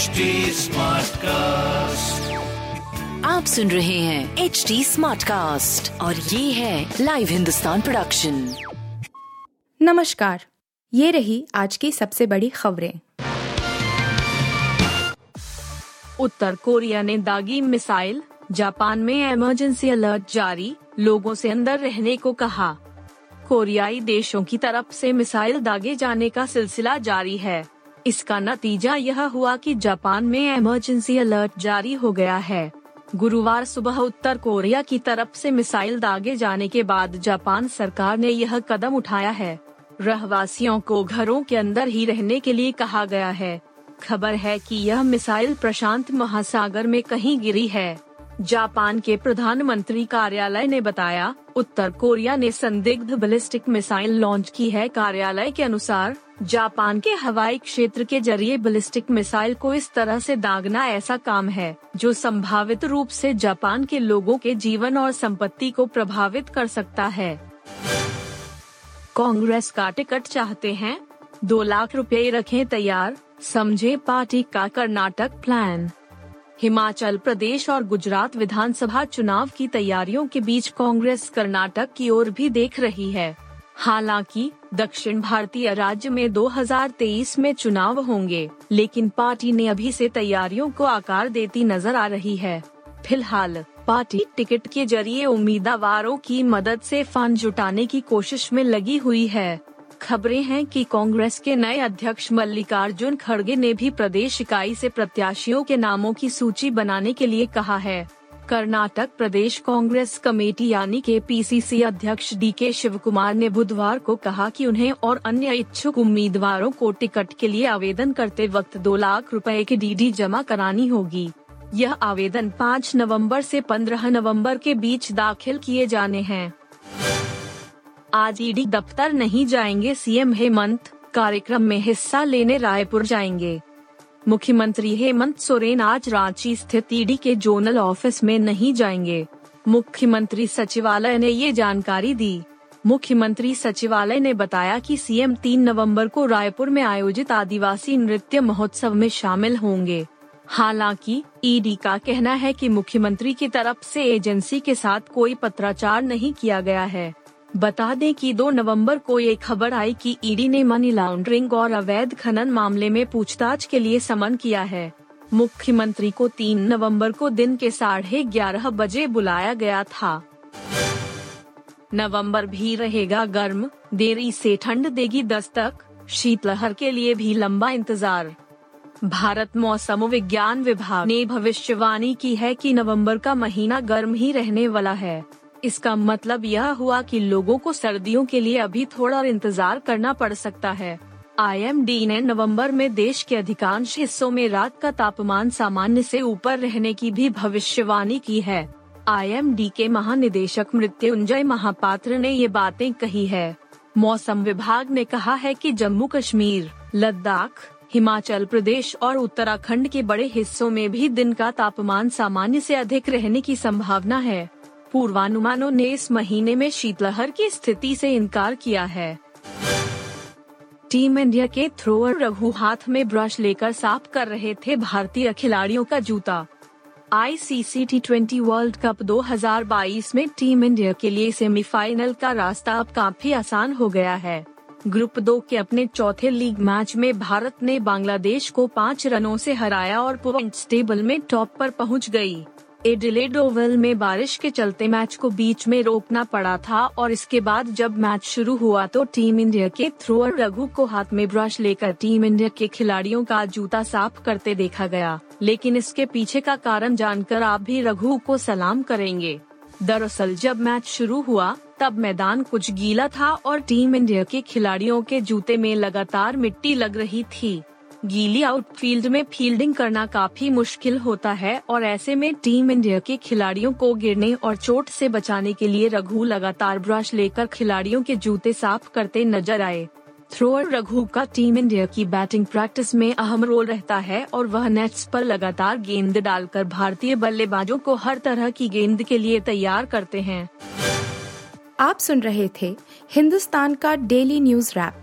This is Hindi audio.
HD कास्ट आप सुन रहे हैं एच डी स्मार्ट कास्ट और ये है लाइव हिंदुस्तान प्रोडक्शन नमस्कार ये रही आज की सबसे बड़ी खबरें। उत्तर कोरिया ने दागी मिसाइल जापान में इमरजेंसी अलर्ट जारी लोगों से अंदर रहने को कहा। कोरियाई देशों की तरफ़ से मिसाइल दागे जाने का सिलसिला जारी है। इसका नतीजा यह हुआ कि जापान में इमरजेंसी अलर्ट जारी हो गया है। गुरुवार सुबह उत्तर कोरिया की तरफ़ से मिसाइल दागे जाने के बाद जापान सरकार ने यह कदम उठाया है। रहवासियों को घरों के अंदर ही रहने के लिए कहा गया है। खबर है कि यह मिसाइल प्रशांत महासागर में कहीं गिरी है। जापान के प्रधानमंत्री कार्यालय ने बताया, उत्तर कोरिया ने संदिग्ध बैलिस्टिक मिसाइल लॉन्च की है। कार्यालय के अनुसार, जापान के हवाई क्षेत्र के ज़रिए बैलिस्टिक मिसाइल को इस तरह से दागना ऐसा काम है, जो संभावित रूप से जापान के लोगों के जीवन और संपत्ति को प्रभावित कर सकता है। कांग्रेस का टिकट चाहते हैं। दो लाख रुपए रखें तैयार, समझे पार्टी का कर्नाटक प्लान। हिमाचल प्रदेश और गुजरात विधानसभा चुनाव की तैयारियों के बीच कांग्रेस कर्नाटक की ओर भी देख रही है। हालाँकि, दक्षिण भारतीय राज्य में 2023 में चुनाव होंगे, लेकिन पार्टी ने अभी से तैयारियों को आकार देती नज़र आ रही है। फ़िलहाल, पार्टी टिकट के ज़रिए उम्मीदवारों की मदद से फंड जुटाने की कोशिश में लगी हुई है। खबरें हैं कि कांग्रेस के नए अध्यक्ष मल्लिकार्जुन खड़गे ने भी प्रदेश इकाई से प्रत्याशियों के नामों की सूची बनाने के लिए कहा है। कर्नाटक प्रदेश कांग्रेस कमेटी यानी के पीसीसी अध्यक्ष डी के शिव कुमार ने बुधवार को कहा कि उन्हें और अन्य इच्छुक उम्मीदवारों को टिकट के लिए आवेदन करते वक्त दो लाख रुपए की डीडी जमा करानी होगी। यह आवेदन 5 नवंबर से 15 नवंबर के बीच दाखिल किए जाने हैं। आज ईडी दफ्तर नहीं जाएँगे सीएम हेमंत कार्यक्रम में हिस्सा लेने रायपुर जाएँगे। मुख्यमंत्री हेमंत सोरेन आज रांची स्थित ईडी के जोनल ऑफ़िस में नहीं जाएँगे। मुख्यमंत्री सचिवालय ने ये जानकारी दी। मुख्यमंत्री सचिवालय ने बताया कि सीएम 3 नवंबर को रायपुर में आयोजित आदिवासी नृत्य महोत्सव में शामिल होंगे। हालाँकि ईडी का कहना है कि मुख्यमंत्री की तरफ़ से एजेंसी के साथ कोई पत्राचार नहीं किया गया है। बता दें कि 2 नवंबर को ये खबर आई कि ईडी ने मनी लॉन्ड्रिंग और अवैध खनन मामले में पूछताछ के लिए समन किया है। मुख्यमंत्री को 3 नवंबर को दिन के साढ़े ग्यारह बजे बुलाया गया था। नवंबर भी रहेगा गर्म, देरी से ठंड देगी दस्तक, शीतलहर के लिए भी लंबा इंतज़ार। भारत मौसम विज्ञान विभाग ने भविष्यवाणी की है कि नवंबर का महीना गर्म ही रहने वाला है। इसका मतलब यह हुआ कि लोगों को सर्दियों के लिए अभी थोड़ा इंतज़ार करना पड़ सकता है। आईएमडी ने नवंबर में देश के अधिकांश हिस्सों में रात का तापमान सामान्य से ऊपर रहने की भी भविष्यवाणी की है। आईएमडी के महानिदेशक मृत्युंजय महापात्र ने ये बातें कही है। मौसम विभाग ने कहा है कि जम्मू कश्मीर, लद्दाख, हिमाचल प्रदेश और उत्तराखंड के बड़े हिस्सों में भी दिन का तापमान सामान्य से अधिक रहने की संभावना है। पूर्वानुमानों ने इस महीने में शीतलहर की स्थिति से इनकार किया है। टीम इंडिया के थ्रोअर रघु हाथ में ब्रश लेकर साफ़ कर रहे थे भारतीय खिलाड़ियों का जूता। ICC T twenty world cup 2022 में टीम इंडिया के लिए सेमीफाइनल का रास्ता अब काफ़ी आसान हो गया है। ग्रुप दो के अपने चौथे लीग मैच में भारत ने बांग्लादेश को पाँच रनों से हराया और पॉइंट्स टेबल में टॉप पर पहुँच गई। एडिलेड ओवल में बारिश के चलते मैच को बीच में रोकना पड़ा था और इसके बाद जब मैच शुरू हुआ तो टीम इंडिया के थ्रोअर रघु को हाथ में ब्रश लेकर टीम इंडिया के खिलाड़ियों का जूता साफ़ करते देखा गया। लेकिन इसके पीछे का कारण जानकर आप भी रघु को सलाम करेंगे। दरअसल जब मैच शुरू हुआ, तब मैदान कुछ गीला था और टीम इंडिया के खिलाड़ियों के जूते में लगातार मिट्टी लग रही थी। गीली आउटफील्ड में फील्डिंग करना काफ़ी मुश्किल होता है और ऐसे में टीम इंडिया के खिलाड़ियों को गिरने और चोट से बचाने के लिए रघु लगातार ब्रश लेकर खिलाड़ियों के जूते साफ़ करते नज़र आए। थ्रोअर रघु का टीम इंडिया की बैटिंग प्रैक्टिस में अहम रोल रहता है और वह नेट्स पर लगातार गेंद डालकर भारतीय बल्लेबाजों को हर तरह की गेंद के लिए तैयार करते हैं। आप सुन रहे थे हिंदुस्तान का डेली न्यूज़ रैप